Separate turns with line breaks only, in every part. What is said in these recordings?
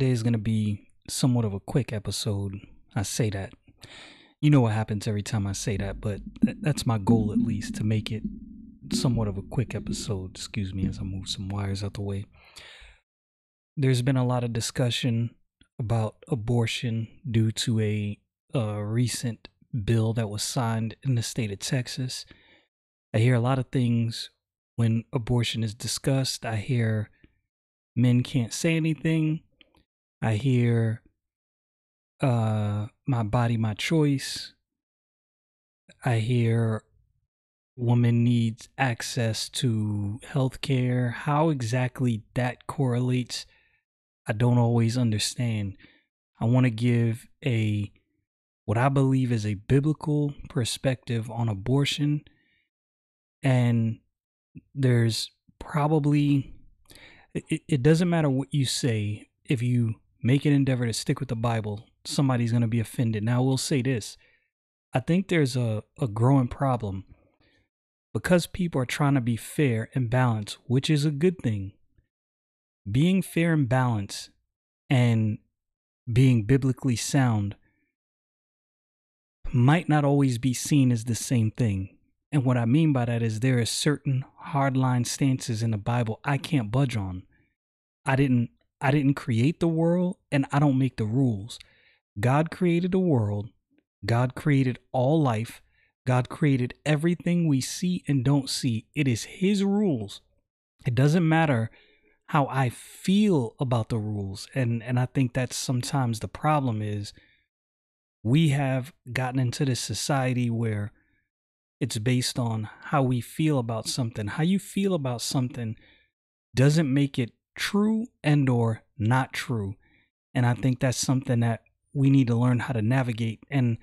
Today is going to be somewhat of a quick episode. I say that. You know what happens every time I say that, but th- that's my goal at least to make it somewhat of a quick episode. Excuse me as I move some wires out the way. There's been a lot of discussion about abortion due to a, a recent bill that was signed in the state of Texas. I hear a lot of things when abortion is discussed. I hear men can't say anything. I hear uh my body my choice. I hear woman needs access to health care. How exactly that correlates, I don't always understand. I want to give a what I believe is a biblical perspective on abortion and there's probably it, it doesn't matter what you say if you make an endeavor to stick with the Bible, somebody's going to be offended. Now, I will say this I think there's a, a growing problem because people are trying to be fair and balanced, which is a good thing. Being fair and balanced and being biblically sound might not always be seen as the same thing. And what I mean by that is there are certain hardline stances in the Bible I can't budge on. I didn't I didn't create the world and I don't make the rules. God created the world. God created all life. God created everything we see and don't see. It is His rules. It doesn't matter how I feel about the rules. And, and I think that's sometimes the problem is we have gotten into this society where it's based on how we feel about something. How you feel about something doesn't make it true and or not true. And i think that's something that we need to learn how to navigate. And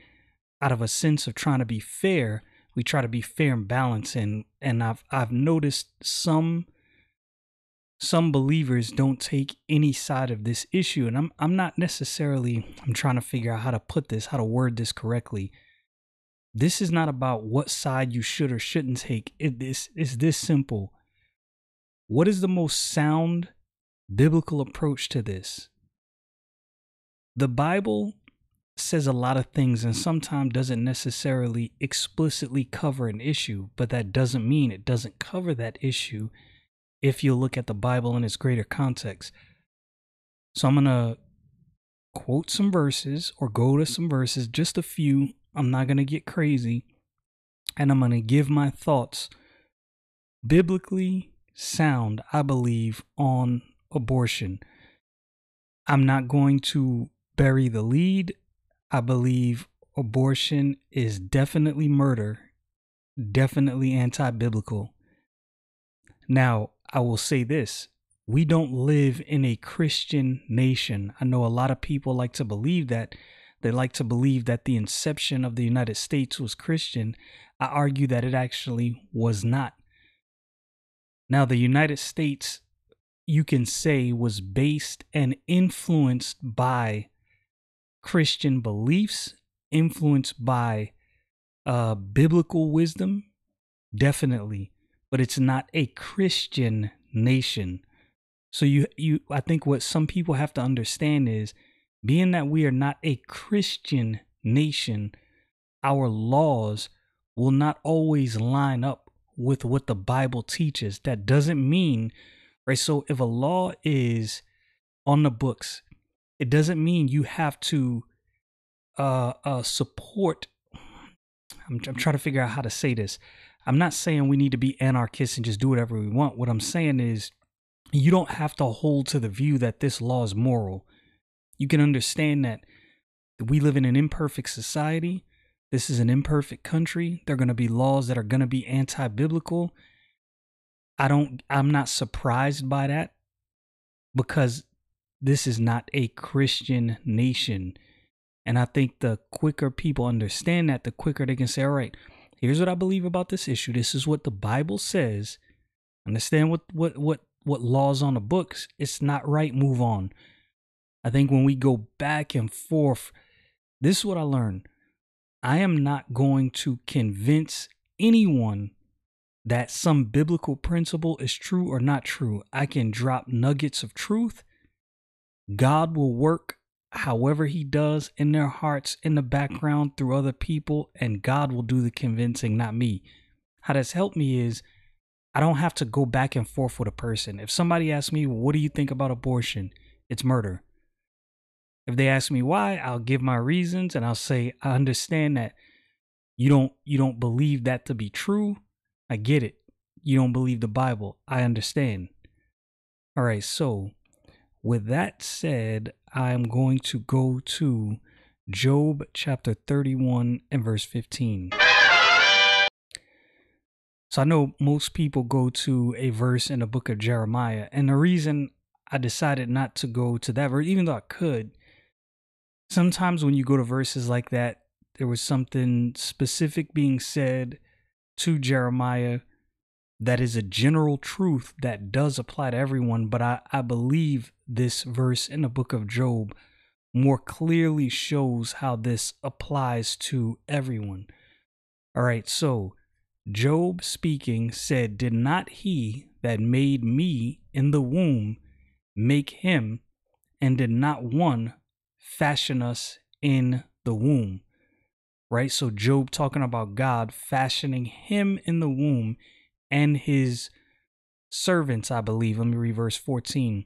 out of a sense of trying to be fair we try to be fair and balanced. And and i've i've noticed some some believers don't take any side of this issue. And i'm i'm not necessarily i'm trying to figure out how to put this how to word this correctly. This is not about what side you should or shouldn't take. It is is this simple. What is the most sound biblical approach to this. The Bible says a lot of things and sometimes doesn't necessarily explicitly cover an issue, but that doesn't mean it doesn't cover that issue if you look at the Bible in its greater context. So I'm going to quote some verses or go to some verses, just a few. I'm not going to get crazy. And I'm going to give my thoughts biblically sound, I believe, on abortion. I'm not going to bury the lead. I believe abortion is definitely murder, definitely anti biblical. Now, I will say this we don't live in a Christian nation. I know a lot of people like to believe that. They like to believe that the inception of the United States was Christian. I argue that it actually was not. Now, the United States you can say was based and influenced by Christian beliefs, influenced by uh, biblical wisdom, definitely, but it's not a Christian nation. So you you I think what some people have to understand is being that we are not a Christian nation, our laws will not always line up with what the Bible teaches. That doesn't mean right? So if a law is on the books, it doesn't mean you have to uh, uh, support. I'm, I'm trying to figure out how to say this. I'm not saying we need to be anarchists and just do whatever we want. What I'm saying is you don't have to hold to the view that this law is moral. You can understand that we live in an imperfect society. This is an imperfect country. There are going to be laws that are going to be anti biblical. I don't I'm not surprised by that because this is not a Christian nation. And I think the quicker people understand that, the quicker they can say, all right, here's what I believe about this issue. This is what the Bible says. Understand what what what what laws on the books. It's not right. Move on. I think when we go back and forth, this is what I learned. I am not going to convince anyone that some biblical principle is true or not true. I can drop nuggets of truth. God will work however he does in their hearts in the background through other people and God will do the convincing, not me. How that's helped me is I don't have to go back and forth with a person. If somebody asks me, "What do you think about abortion?" It's murder. If they ask me why, I'll give my reasons and I'll say I understand that you don't you don't believe that to be true. I get it. You don't believe the Bible. I understand. All right, so with that said, I'm going to go to Job chapter 31 and verse 15. So I know most people go to a verse in the book of Jeremiah, and the reason I decided not to go to that verse, even though I could, sometimes when you go to verses like that, there was something specific being said to Jeremiah that is a general truth that does apply to everyone, but I, I believe this verse in the book of Job more clearly shows how this applies to everyone. All right, so Job speaking said, Did not he that made me in the womb make him, and did not one fashion us in the womb? Right? So Job talking about God fashioning him in the womb and his servants, I believe. Let me read verse 14.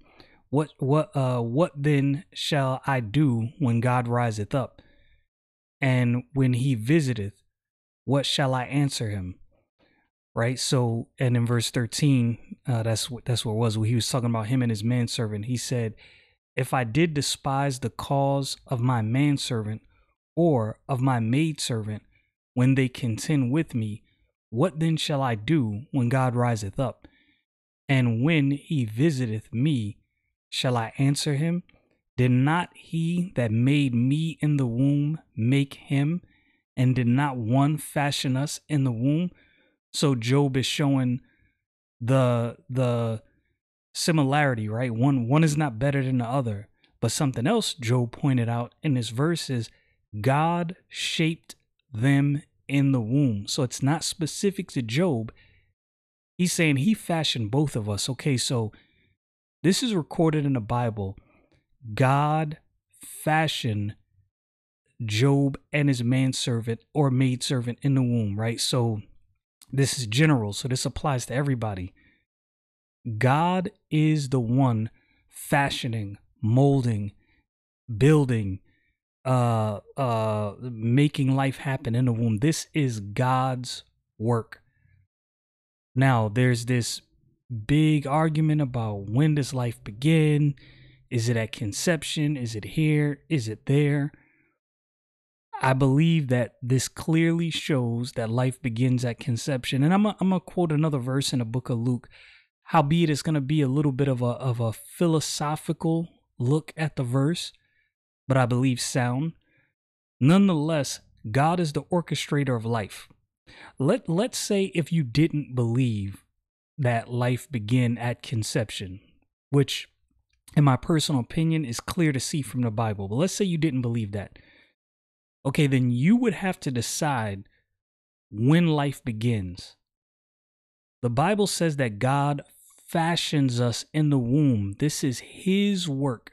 What what uh what then shall I do when God riseth up? And when he visiteth, what shall I answer him? Right? So and in verse 13, uh that's what that's what was. He was talking about him and his manservant. He said, If I did despise the cause of my manservant, or of my maidservant when they contend with me, what then shall I do when God riseth up? And when he visiteth me, shall I answer him? Did not he that made me in the womb make him? And did not one fashion us in the womb? So Job is showing the the similarity, right? One one is not better than the other. But something else Job pointed out in this verse is God shaped them in the womb. So it's not specific to Job. He's saying he fashioned both of us. Okay, so this is recorded in the Bible. God fashioned Job and his manservant or maidservant in the womb, right? So this is general, so this applies to everybody. God is the one fashioning, molding, building, uh uh making life happen in the womb. This is god's work. Now there's this big argument about when does life begin? Is it at conception? Is it here? Is it there? I believe that this clearly shows that life begins at conception. And i'm gonna quote another verse in the book of luke. Howbeit it's to be a little bit of a of a philosophical look at the verse but I believe sound. Nonetheless, God is the orchestrator of life. Let let's say if you didn't believe that life began at conception, which in my personal opinion is clear to see from the Bible. But let's say you didn't believe that. Okay, then you would have to decide when life begins. The Bible says that God fashions us in the womb. This is his work.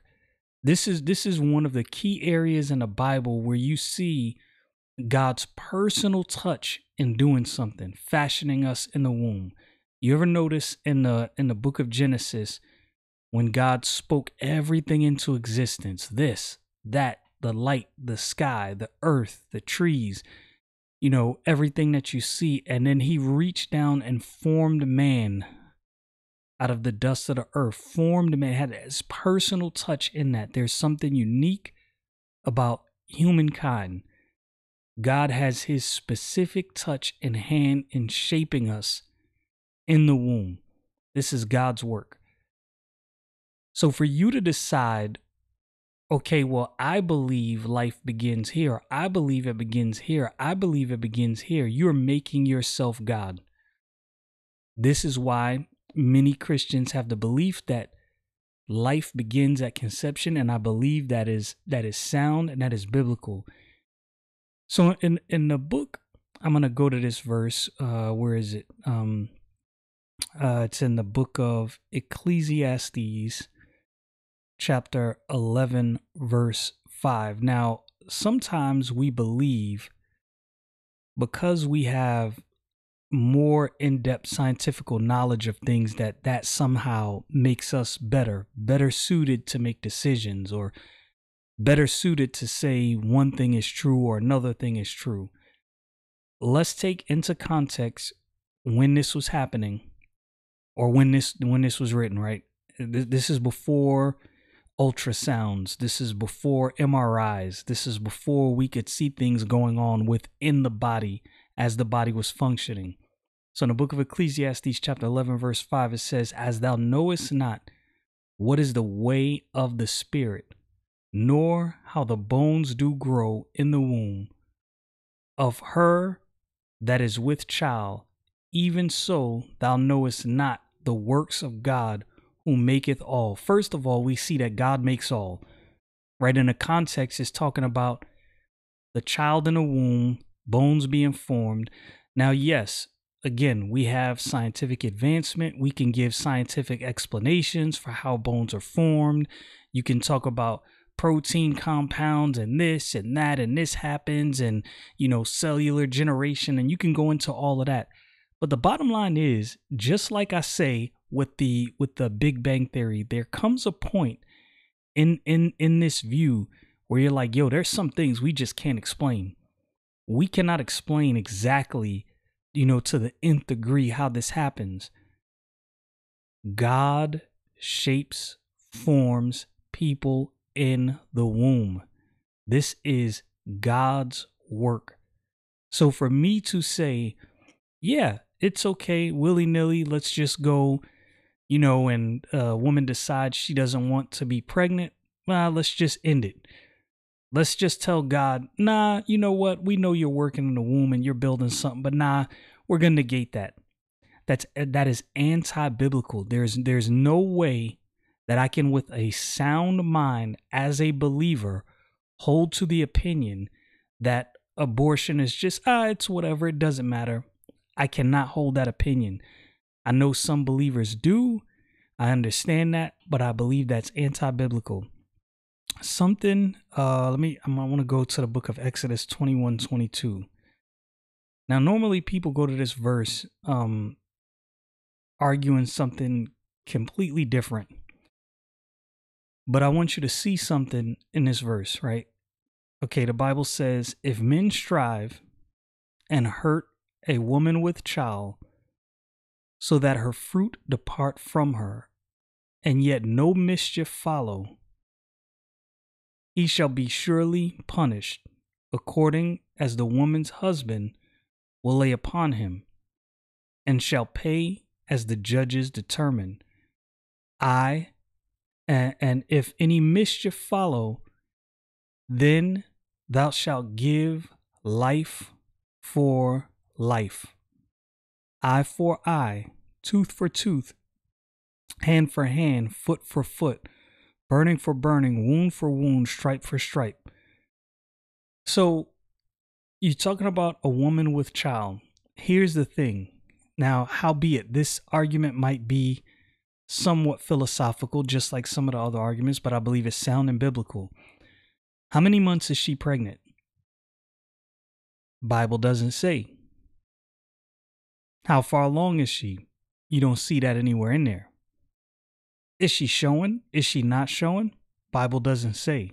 This is this is one of the key areas in the Bible where you see God's personal touch in doing something, fashioning us in the womb. You ever notice in the in the book of Genesis when God spoke everything into existence, this, that, the light, the sky, the earth, the trees, you know, everything that you see, and then he reached down and formed man out of the dust of the earth, formed man, had his personal touch in that. There's something unique about humankind. God has his specific touch and hand in shaping us in the womb. This is God's work. So for you to decide, okay, well, I believe life begins here. I believe it begins here. I believe it begins here. You're making yourself God. This is why many Christians have the belief that life begins at conception and I believe that is that is sound and that is biblical. So in in the book I'm to go to this verse uh where is it? Um uh it's in the book of Ecclesiastes chapter 11 verse 5. Now, sometimes we believe because we have more in-depth scientific knowledge of things that that somehow makes us better better suited to make decisions or better suited to say one thing is true or another thing is true. Let's take into context when this was happening or when this when this was written right? This is before ultrasounds. This is before MRIs this is before we could see things going on within the body as the body was functioning. So in the book of Ecclesiastes, chapter 11, verse 5, it says, As thou knowest not what is the way of the Spirit, nor how the bones do grow in the womb of her that is with child, even so thou knowest not the works of God who maketh all. First of all, we see that God makes all. Right in the context, is talking about the child in the womb bones being formed. Now, yes, again, we have scientific advancement. We can give scientific explanations for how bones are formed. You can talk about protein compounds and this and that and this happens and you know cellular generation and you can go into all of that but the bottom line is just like i say with the with the big bang theory there comes a point in in in this view where you're like yo there's some things we just can't explain we cannot explain exactly, you know, to the nth degree how this happens. God shapes, forms people in the womb. This is God's work. So for me to say, yeah, it's okay, willy nilly, let's just go, you know, and a woman decides she doesn't want to be pregnant, well, let's just end it. Let's just tell God, nah, you know what? We know you're working in the womb and you're building something, but nah, we're gonna negate that. That's that is anti-biblical. There's there's no way that I can, with a sound mind as a believer, hold to the opinion that abortion is just ah, it's whatever, it doesn't matter. I cannot hold that opinion. I know some believers do. I understand that, but I believe that's anti-biblical something uh let me i want to go to the book of exodus 21 22 now normally people go to this verse um arguing something completely different. But i want you to see something in this verse right? Okay the bible says if men strive and hurt a woman with child so that her fruit depart from her and yet no mischief follow he shall be surely punished, according as the woman's husband will lay upon him, and shall pay as the judges determine. I, and, and if any mischief follow, then thou shalt give life for life, eye for eye, tooth for tooth, hand for hand, foot for foot burning for burning, wound for wound, stripe for stripe. So you're talking about a woman with child. Here's the thing. Now, howbeit, this argument might be somewhat philosophical, just like some of the other arguments, but I believe it's sound and biblical. How many months is she pregnant? Bible doesn't say. How far along is she? You don't see that anywhere in there. Is she showing? Is she not showing? Bible doesn't say.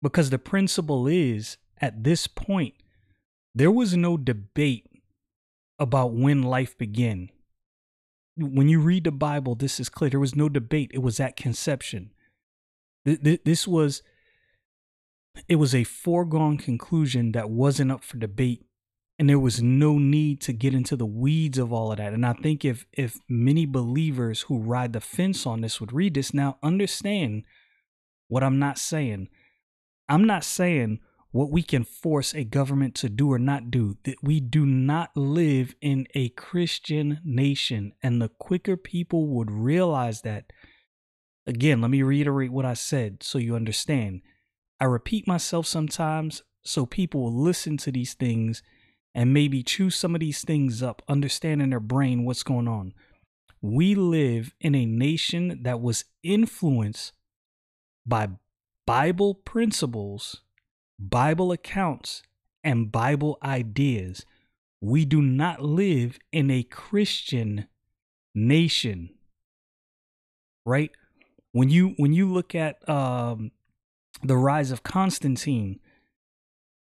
Because the principle is at this point, there was no debate about when life began. When you read the Bible, this is clear. There was no debate. It was at conception. This was it was a foregone conclusion that wasn't up for debate and there was no need to get into the weeds of all of that. And I think if if many believers who ride the fence on this would read this now, understand what I'm not saying. I'm not saying what we can force a government to do or not do. That we do not live in a Christian nation. And the quicker people would realize that, again, let me reiterate what I said so you understand. I repeat myself sometimes so people will listen to these things and maybe chew some of these things up, understand in their brain what's going on. We live in a nation that was influenced by Bible principles, Bible accounts, and Bible ideas. We do not live in a Christian nation. Right? When you when you look at um, the rise of Constantine,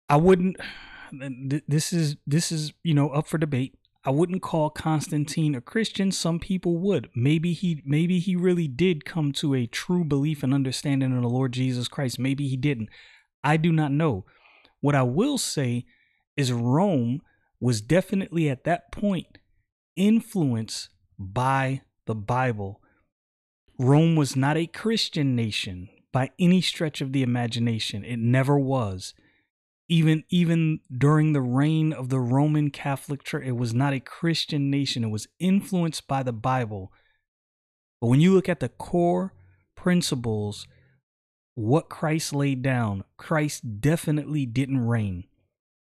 I wouldn't this is this is you know up for debate. I wouldn't call Constantine a Christian. Some people would. Maybe he maybe he really did come to a true belief and understanding of the Lord Jesus Christ. Maybe he didn't. I do not know. What I will say is Rome was definitely at that point influenced by the Bible. Rome was not a Christian nation by any stretch of the imagination. It never was even even during the reign of the Roman Catholic Church, it was not a Christian nation. It was influenced by the Bible. But when you look at the core principles, what Christ laid down, Christ definitely didn't reign,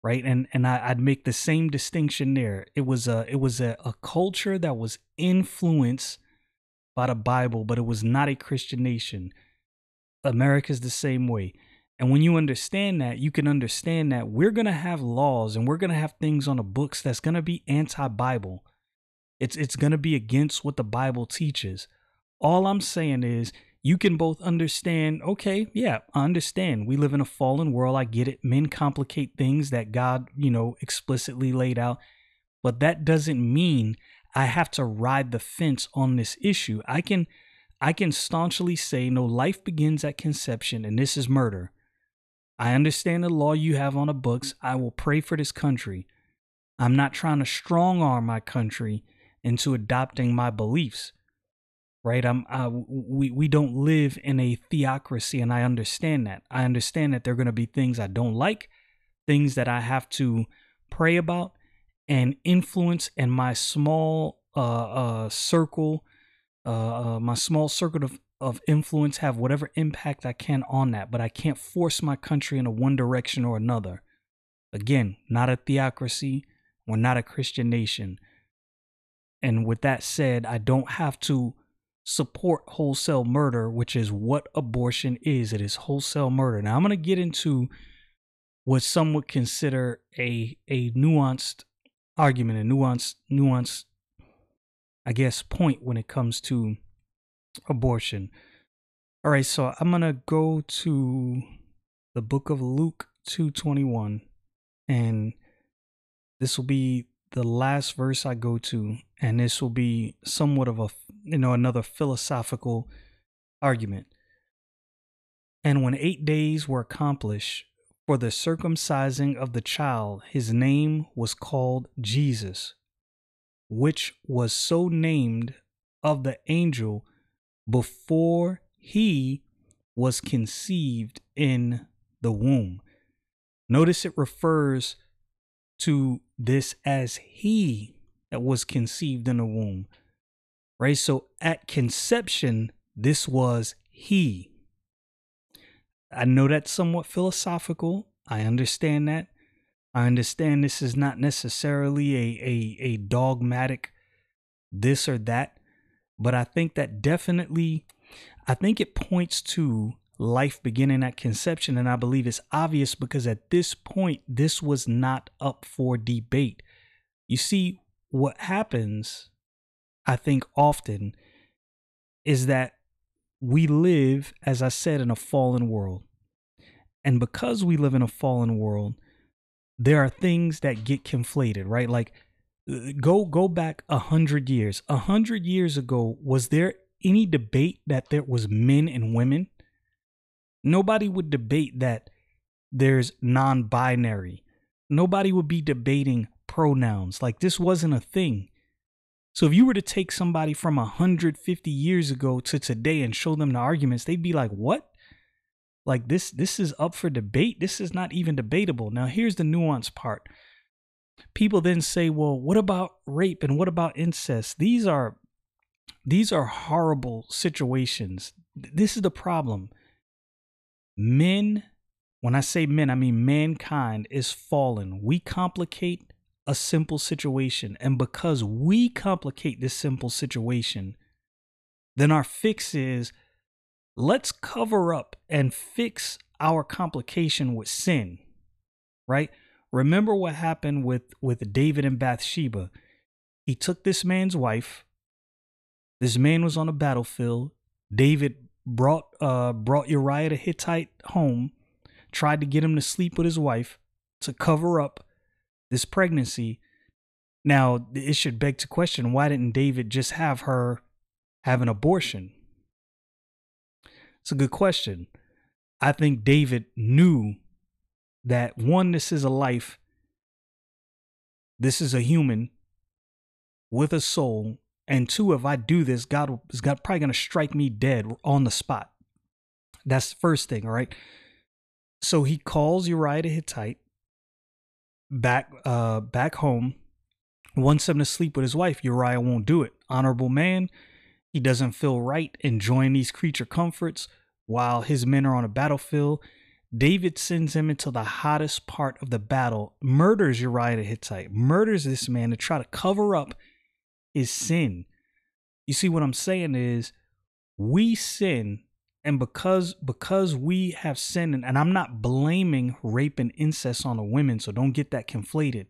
right? And and I, would make the same distinction there. It was a it was a, a culture that was influenced by the Bible, but it was not a Christian nation. America's the same way. And when you understand that, you can understand that we're going to have laws and we're going to have things on the books that's going to be anti-Bible. It's it's going to be against what the Bible teaches. All I'm saying is you can both understand, okay, yeah, I understand. We live in a fallen world. I get it. Men complicate things that God, you know, explicitly laid out. But that doesn't mean I have to ride the fence on this issue. I can I can staunchly say no life begins at conception and this is murder. I understand the law you have on the books. I will pray for this country. I'm not trying to strong arm my country into adopting my beliefs. Right? I'm I, we we don't live in a theocracy and I understand that. I understand that there're going to be things I don't like, things that I have to pray about and influence in my small uh uh circle uh, uh my small circle of of influence, have whatever impact I can on that, but I can't force my country in one direction or another. Again, not a theocracy. We're not a Christian nation. And with that said, I don't have to support wholesale murder, which is what abortion is. It is wholesale murder. Now I'm going to get into what some would consider a a nuanced argument, a nuanced nuanced I guess point when it comes to abortion. All right, so I'm going to go to the book of Luke 221 and this will be the last verse I go to and this will be somewhat of a you know another philosophical argument. And when 8 days were accomplished for the circumcising of the child his name was called Jesus which was so named of the angel before he was conceived in the womb. Notice it refers to this as he that was conceived in the womb. Right? So at conception, this was he. I know that's somewhat philosophical. I understand that. I understand this is not necessarily a, a, a dogmatic this or that. But I think that definitely, I think it points to life beginning at conception. And I believe it's obvious because at this point, this was not up for debate. You see, what happens, I think, often is that we live, as I said, in a fallen world. And because we live in a fallen world, there are things that get conflated, right? Like go go back a hundred years. A hundred years ago, was there any debate that there was men and women? Nobody would debate that there's non-binary. nobody would be debating pronouns. Like this wasn't a thing. So if you were to take somebody from 150 years ago to today and show them the arguments, they'd be like, "What? Like this this is up for debate. This is not even debatable." Now, here's the nuance part. People then say, "Well, what about rape and what about incest?" These are these are horrible situations. This is the problem. Men, when I say men, I mean mankind is fallen. We complicate a simple situation. And because we complicate this simple situation, then our fix is let's cover up and fix our complication with sin. Right? Remember what happened with with David and Bathsheba. He took this man's wife. This man was on a battlefield. David brought uh brought Uriah the Hittite home, tried to get him to sleep with his wife to cover up this pregnancy. Now, it should beg to question why didn't David just have her have an abortion? It's a good question. I think David knew that one, this is a life, this is a human with a soul, and two, if I do this, God is God probably gonna strike me dead on the spot. That's the first thing, all right. So he calls Uriah the Hittite back uh back home wants him to sleep with his wife. Uriah won't do it. Honorable man he doesn't feel right enjoying these creature comforts while his men are on a battlefield david sends him into the hottest part of the battle murders uriah the hittite murders this man to try to cover up his sin. You see what i'm saying is we sin and because because we have sinned and, and i'm not blaming rape and incest on the women so don't get that conflated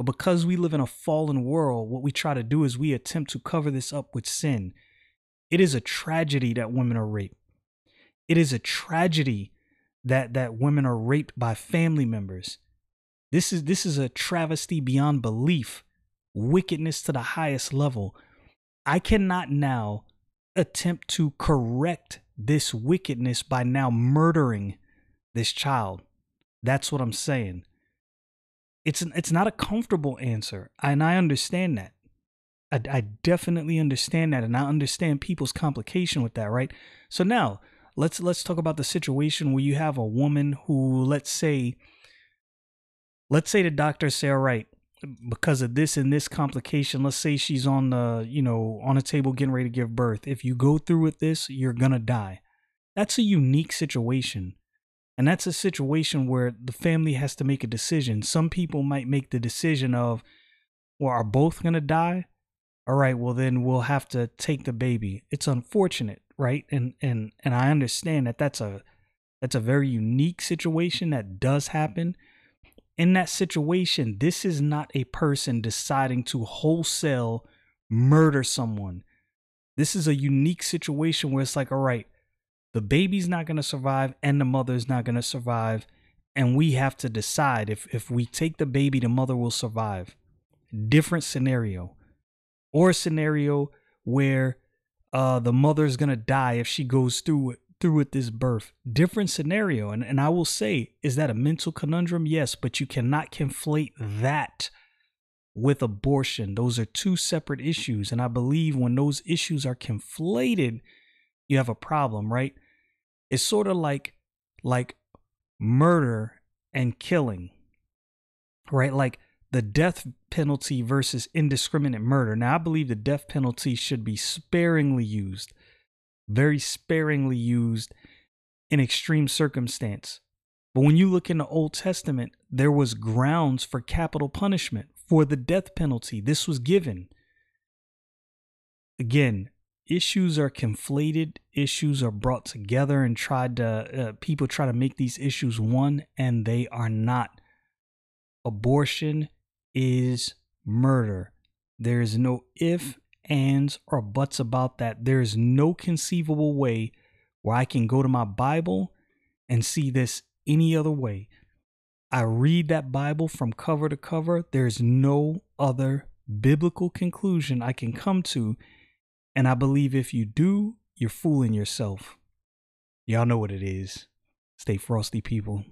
but because we live in a fallen world what we try to do is we attempt to cover this up with sin. It is a tragedy that women are raped. It is a tragedy that that women are raped by family members this is this is a travesty beyond belief wickedness to the highest level i cannot now attempt to correct this wickedness by now murdering this child. That's what I'm saying. It's it's not a comfortable answer, and I understand that. I, I definitely understand that, and I understand people's complication with that, right? So now let's let's talk about the situation where you have a woman who, let's say, let's say the doctors say, all right, because of this and this complication let's say she's on the you know on a table getting ready to give birth. If you go through with this you're gonna die. That's a unique situation. And that's a situation where the family has to make a decision. Some people might make the decision of well are both gonna die? All right well then we'll have to take the baby. It's unfortunate right and and and i understand that that's a that's a very unique situation that does happen in that situation, this is not a person deciding to wholesale murder someone. This is a unique situation where it's like, all right, the baby's not going to survive and the mother's not going to survive. And we have to decide if, if we take the baby, the mother will survive. Different scenario. Or a scenario where uh, the mother's to die if she goes through it through with this birth. Different scenario. And, and I will say, is that a mental conundrum? Yes, but you cannot conflate that with abortion. Those are two separate issues. And I believe when those issues are conflated, you have a problem, right? It's sort of like like murder and killing. Right? Like the death penalty versus indiscriminate murder. Now, I believe the death penalty should be sparingly used very sparingly used in extreme circumstance. But when you look in the Old Testament, there was grounds for capital punishment for the death penalty. This was given. Again, issues are conflated, issues are brought together and tried to uh, people try to make these issues one and they are not. Abortion is murder. There is no if ands, or buts about that. There is no conceivable way where I can go to my Bible and see this any other way. I read that Bible from cover to cover. There's no other biblical conclusion I can come to. And I believe if you do, you're fooling yourself. Y'all know what it is. Stay frosty, people.